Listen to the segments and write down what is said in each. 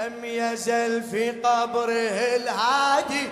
لم يزل في قبره الهادي.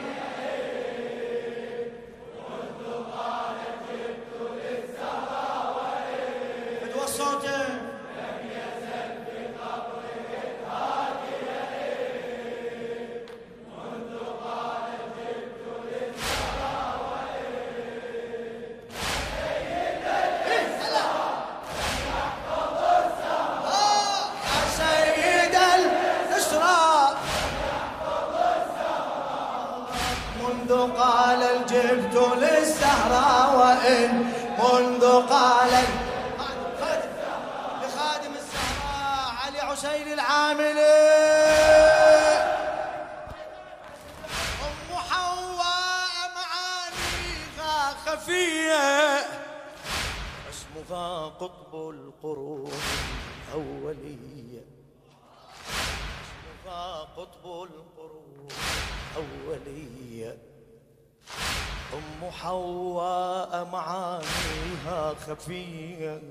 خفية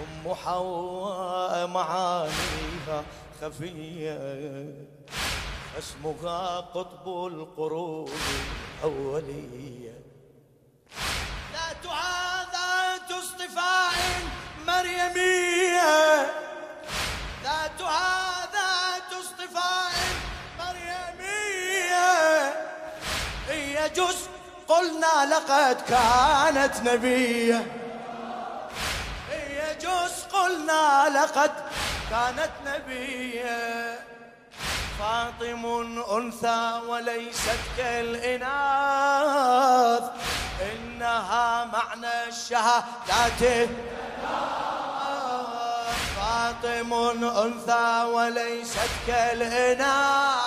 أم حواء معانيها خفية. اسمها قطب القرون الأولية. ذات هذا أصطفاء مريمية. ذات هذا أصطفاء مريمية. هي جزء قلنا لقد كانت نبية. جزء قلنا لقد كانت نبية. فاطم أنثى وليست كالإناث. إنها معنى الشهادات فاطم أنثى وليست كالإناث.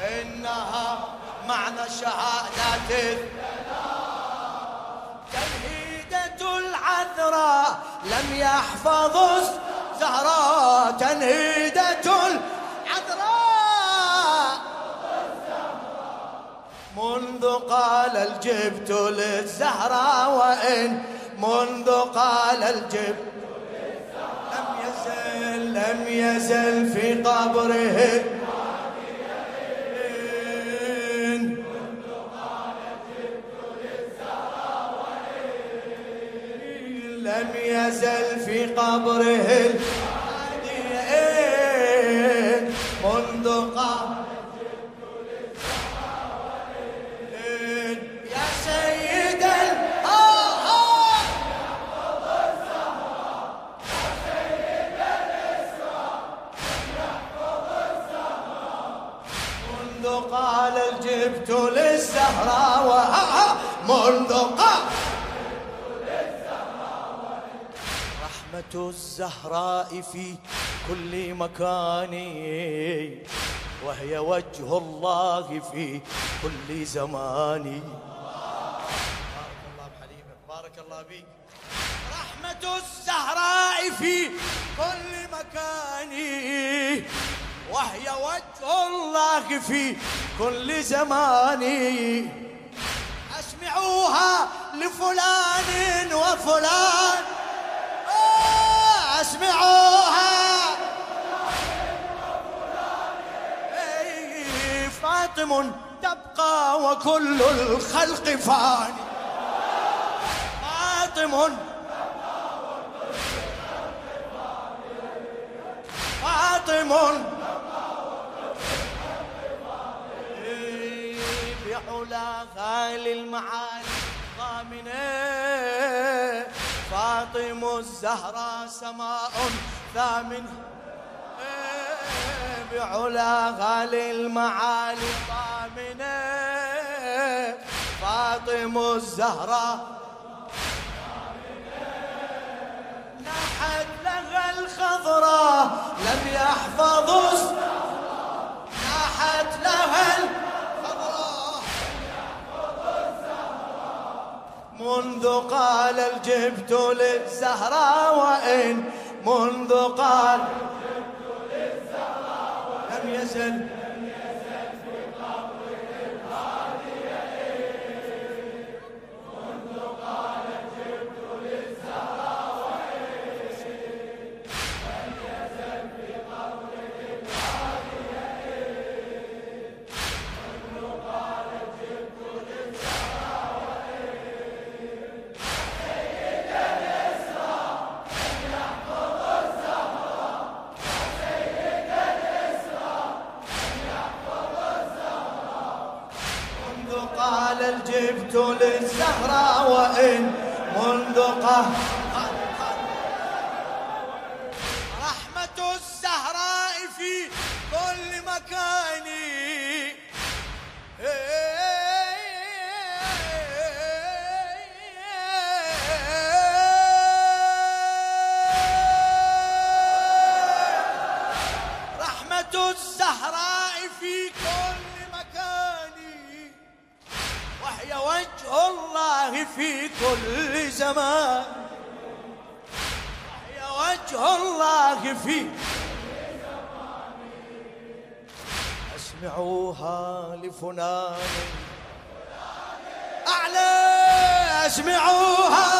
إنها معنى الشهادات تنهيدة العذراء لم يحفظ الزهراء. تنهيدة العذراء. منذ قال الجبت للزهراء وإن منذ قال الجبت لم يزل لم يزل في قبره. قبره منذ يا سيد آه آه منذ قال الجبت للزهراء منذ قال رحمة الزهراء في كل مكان. وهي وجه الله في كل زمان. بارك الله بحليمك بارك الله بك رحمة الزهراء في كل مكان. وهي وجه الله في كل زمان. أسمعوها لفلان وفلان. اسمعوها إيه، فاطم تبقى وكل الخلق فاني. فاطم فاطم إيه، بعلاها للمعالي ضامنه فاطم الزهراء سماء ثامن. إيه، بعلاها للمعالي ضامنه فاطم الزهراء نحت لها الخضراء لم يحفظ نحت لها الخضراء قال الجبت للزهراء وإن منذ قال لم يزل قال الجبت للزهراء وإن منذ قهر في كل زمان. وهي وجه الله في أسمعوها لفلان أعلى أسمعوها.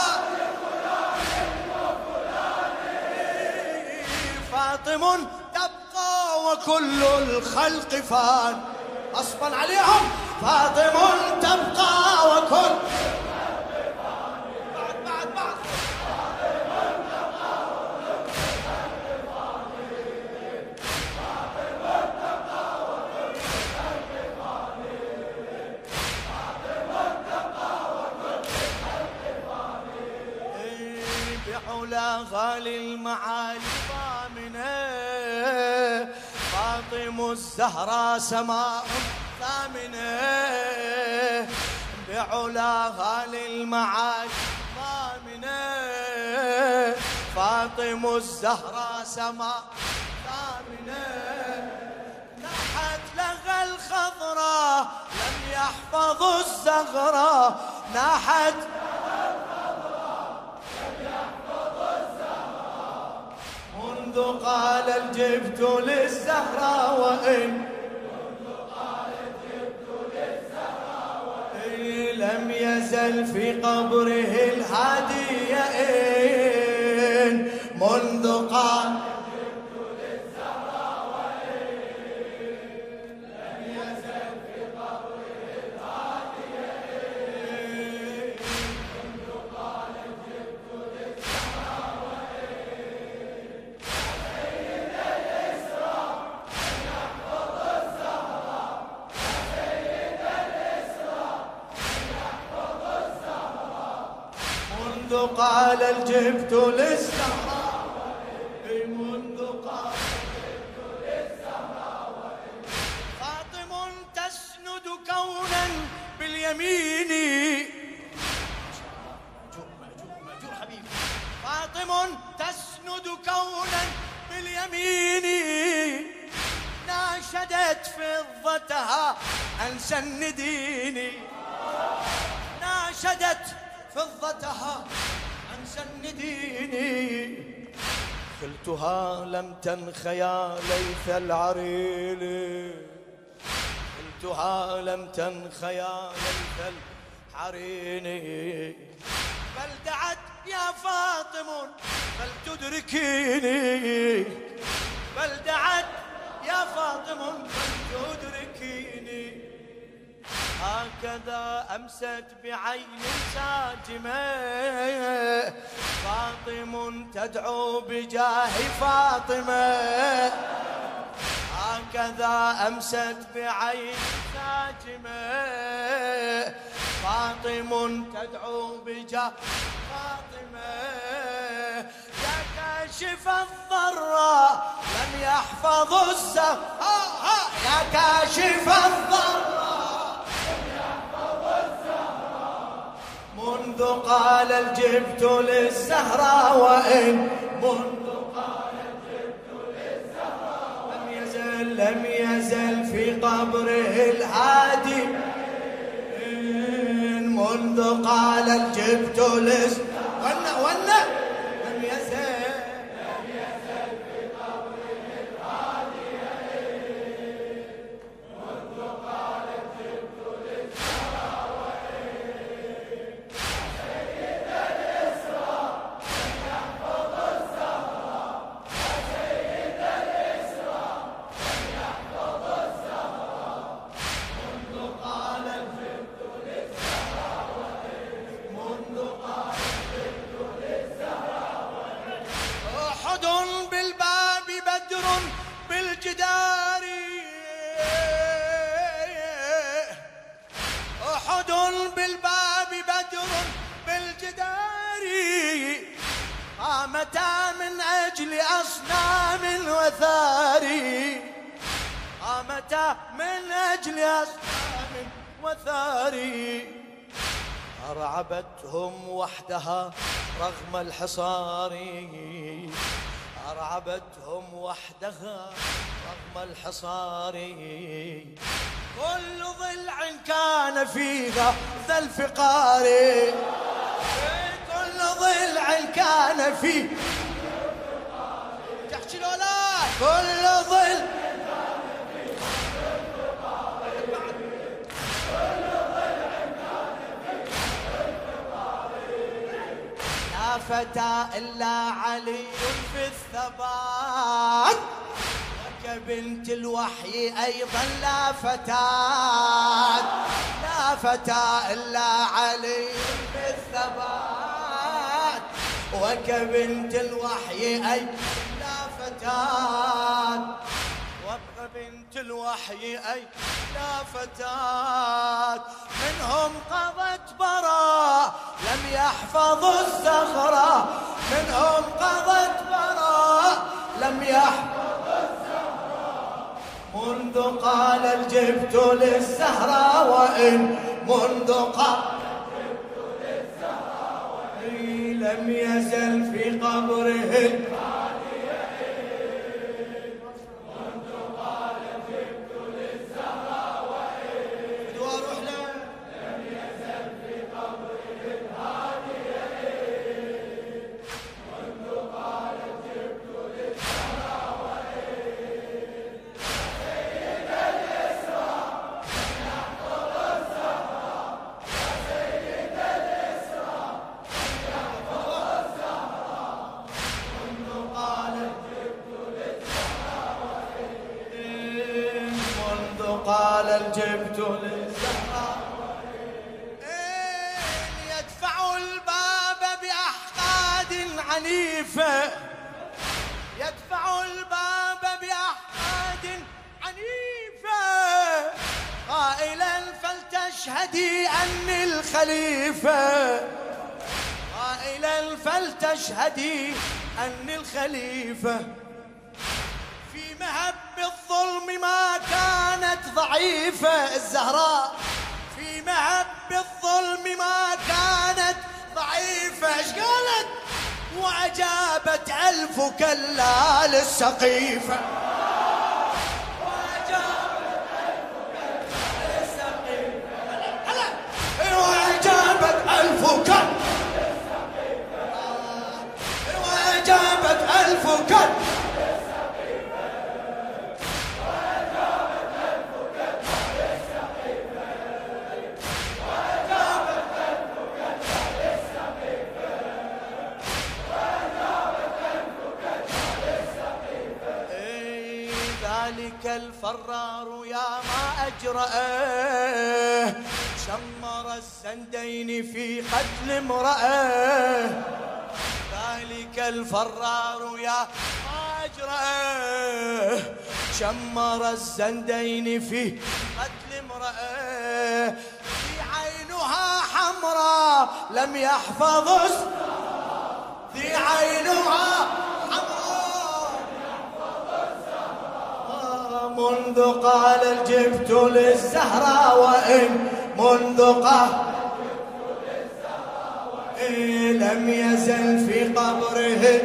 فاطم تبقى وكل الخلق فان. أصبا عليهم. فاطم تبقى وكل بعلاها للمعالي ضامنة. فاطم الزهراء سماء ثامنة. بعلاها للمعالي ضامنة. فاطم الزهراء سماء ثامنة. نحت لها الخضراء لم يحفظ الزغراء نحت منذ قال الجبت للزهراء وإن لم يزل في قبره الهادي منذ قال قال الجبت فاطم تسند كونا باليمين. فاطم تسند كونا باليمين. ناشدت فضتها أن سنديني ناشدت فضتها عن سنديني خلتها لم تنخ يا ليث العريل. خلتها لم تنخ يا ليث العرين بل دعت يا فاطم بل تدركيني. بل دعت يا فاطم بل تدركيني. هكذا أمست بعين ساجمة. فاطم تدعو بجاه فاطمة. هكذا أمست بعين ساجمة. فاطم تدعو بجاه فاطمة. يا كاشف الضراء لم يحفظ السر يا كاشف الضراء منذ قال الجبت للزهراء وإن منذ قال الجبت للزهراء لم يزل لم يزل في قبره الهادي. منذ قال الجبت للزهراء ونا ونا وحدها رغم الحصار أرعبتهم وحدها رغم الحصار. كل ضلع كان فيها ذا الفقار. كل ضلع كان فيه. تحكي لولا؟ كل ضلع فتى إلا علي في الثبات. وكبنت الوحي أيضا لا فتاة لا فتى إلا علي في الثبات. وكبنت الوحي أي لا فتاة وكبنت الوحي أي لا فتاة. منهم قضت براء لم يحفظوا الزهرة. منهم قضت براء لم يحفظوا الزهرة. منذ قال الجبت للزهرة وإن منذ قال لم يزل في قبره فلتشهدي أني الخليفة في مهب الظلم ما كانت ضعيفة الزهراء. في مهب الظلم ما كانت ضعيفة. إيش قالت؟ وأجابت ألف كلا للسقيفة. كلا الفرار يا ما أجرأه. شمر السندين في قتل امرأة. ذلك الفرار يا ما أجرأه شمر الزندين في قتل امرأة. في عينها حمراء لم يحفظ في عينها منذ قال الجبت للزهراء وإن. منذ قال لم يزل في قبره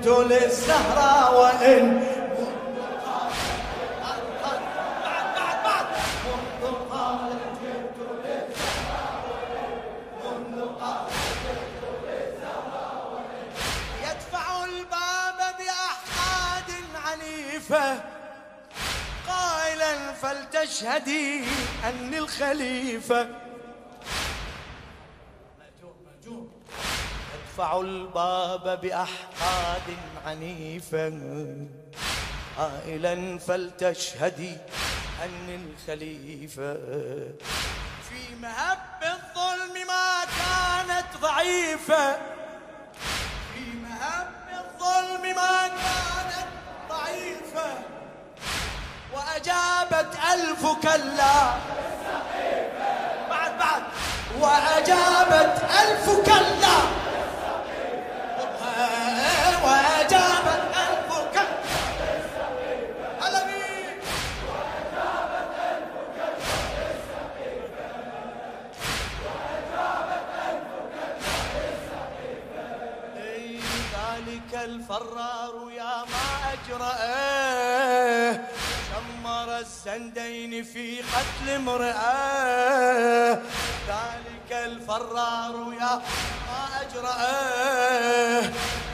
الجبت للزهراء وإن. يدفع الباب بأحقاد عنيفة. قائلا فلتشهدي أني الخليفة. يرفع الباب بأحقاد عنيفة قائلا فلتشهدي أن الخليفة. في مهب الظلم ما كانت ضعيفة. في مهب الظلم ما كانت ضعيفة. وأجابت ألف كلا بعد بعد. وأجابت ألف كلا الفرار يا ما أجرأه. شمر السندين في قتل امرأة. ذلك الفرار يا ما أجرأه.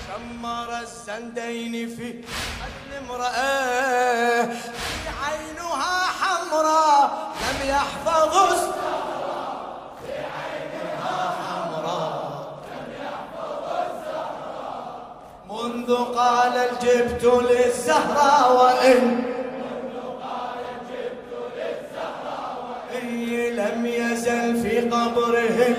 شمر السندين في قتل امرأة. عينها حمراء لم يحفظ منذ قال الجبت للزهراء وإن لم يزل في قبره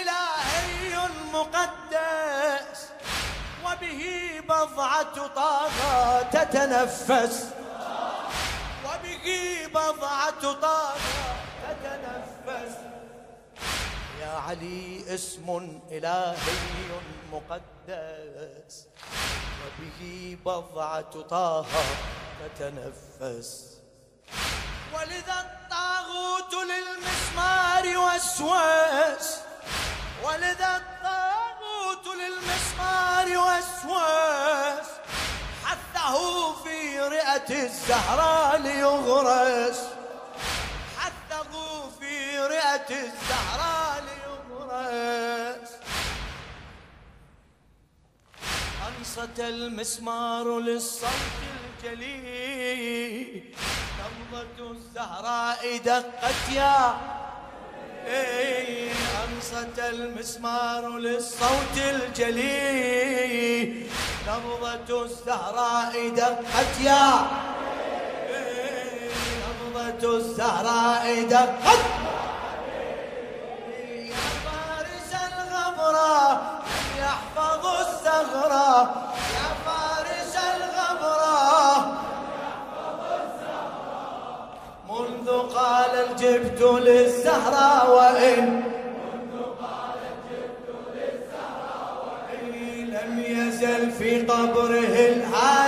إلهي مقدس وبه بضعة طاغة تتنفس. وبه بضعة طاغة تتنفس. يا علي اسم إلهي مقدس وبه بضعة طه تتنفس. ولذا الطاغوت للمسمار وسوس ولذا الطاغوت للمسمار وسوس حثه في رئة الزهراء ليغرس. حثه في رئة الزهراء ليغرس. أنصت المسمار للصوت الجلي نبضة الزهراء دقت يا أنصت المسمار للصوت الجلي نبضة الزهراء دقت يا. نبضة الزهراء دقت يا فارس الغبرة يحفظ الثغرة قال الجبت للزهراء وإن إن لم يزل في قبره الهادي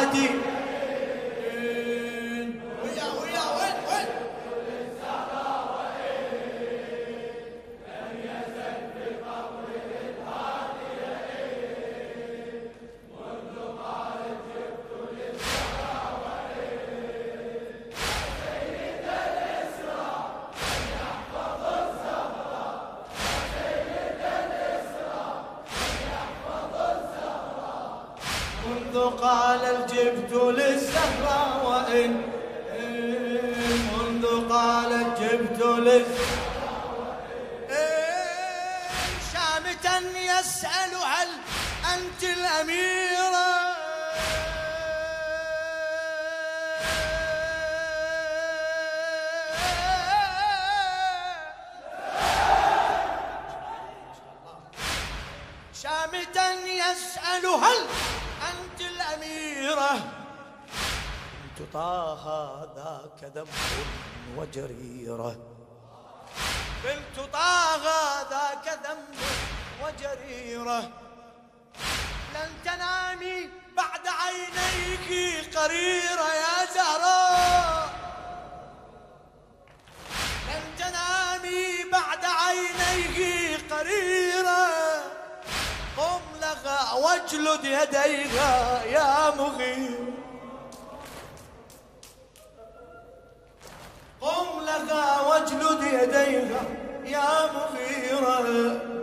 يسأل هل أنت الأميرة شامتا يسأل هل أنت الأميرة بنت طه ذاك ذنب وجريرة. بنت طه ذاك ذنب وجريرة. لن تنامي بعد عينيك قريرة يا زهراء لن تنامي بعد عينيك قريرة. قم لها واجلد يديها يا مغير. قم لها واجلد يديها يا مغيرة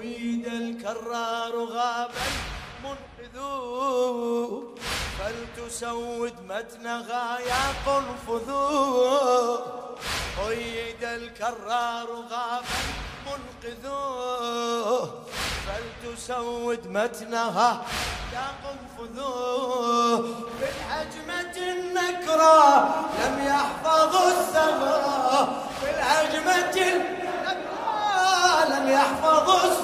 أيد الكرار غابا منقذوه فلتسود متنها يا قنفذوه أيد الكرار غابا منقذوه فلتسود متنها يا قنفذوه بالحجمة النكرة لم يحفظ الثغرة بالحجمة النكرة لم يحفظ الثغرة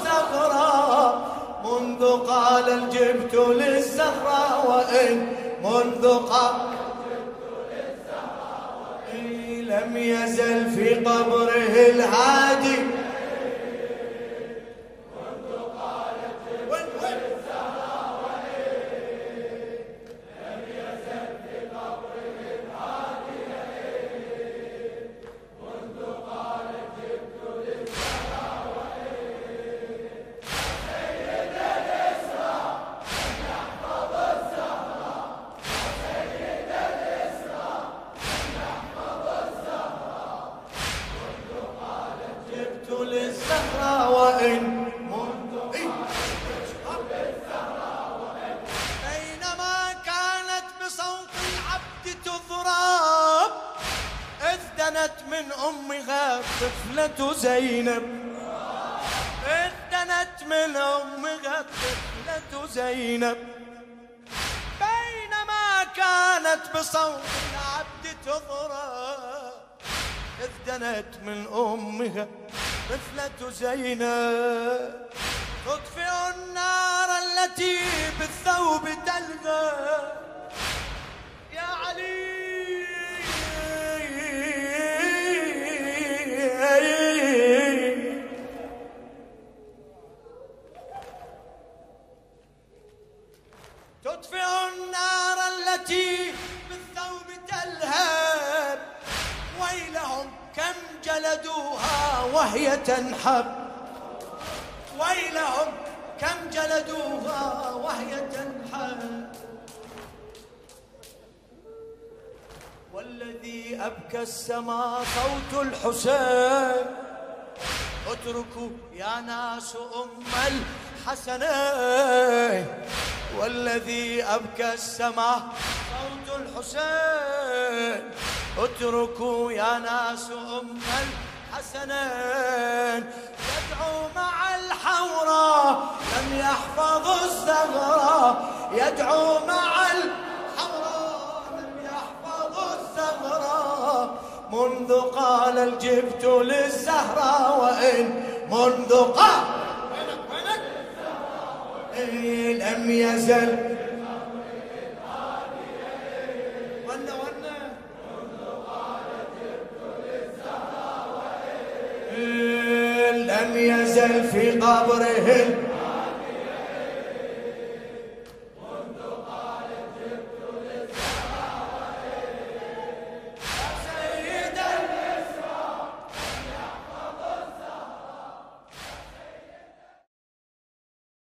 منذ قال الجبت للزهراء وإن منذ قال لم يزل في قبره الهادي. طفلة زينب. ادنت من أمها طفلة زينب. بينما كانت بصوت العبد تضرب ادنت من أمها طفلة زينب. تطفئ النار التي بالثوب تلقى تطفئ النار التي بالثوب تلهب. ويلهم كم جلدوها وهي تنحب. ويلهم كم جلدوها وهي تنحب. والذي أبكى السماء صوت الحسين. اتركوا يا ناس أم الحسنين. والذي أبكى السماء. صوت الحسين اتركوا يا ناس أم الحسنين. يدعو مع الحوراء لم يحفظ الزغراء يدعو مع الحوراء لم يحفظ الزغراء منذ قال الجبت للزهراء وإن منذ قال لم يزل لم يزل في قبره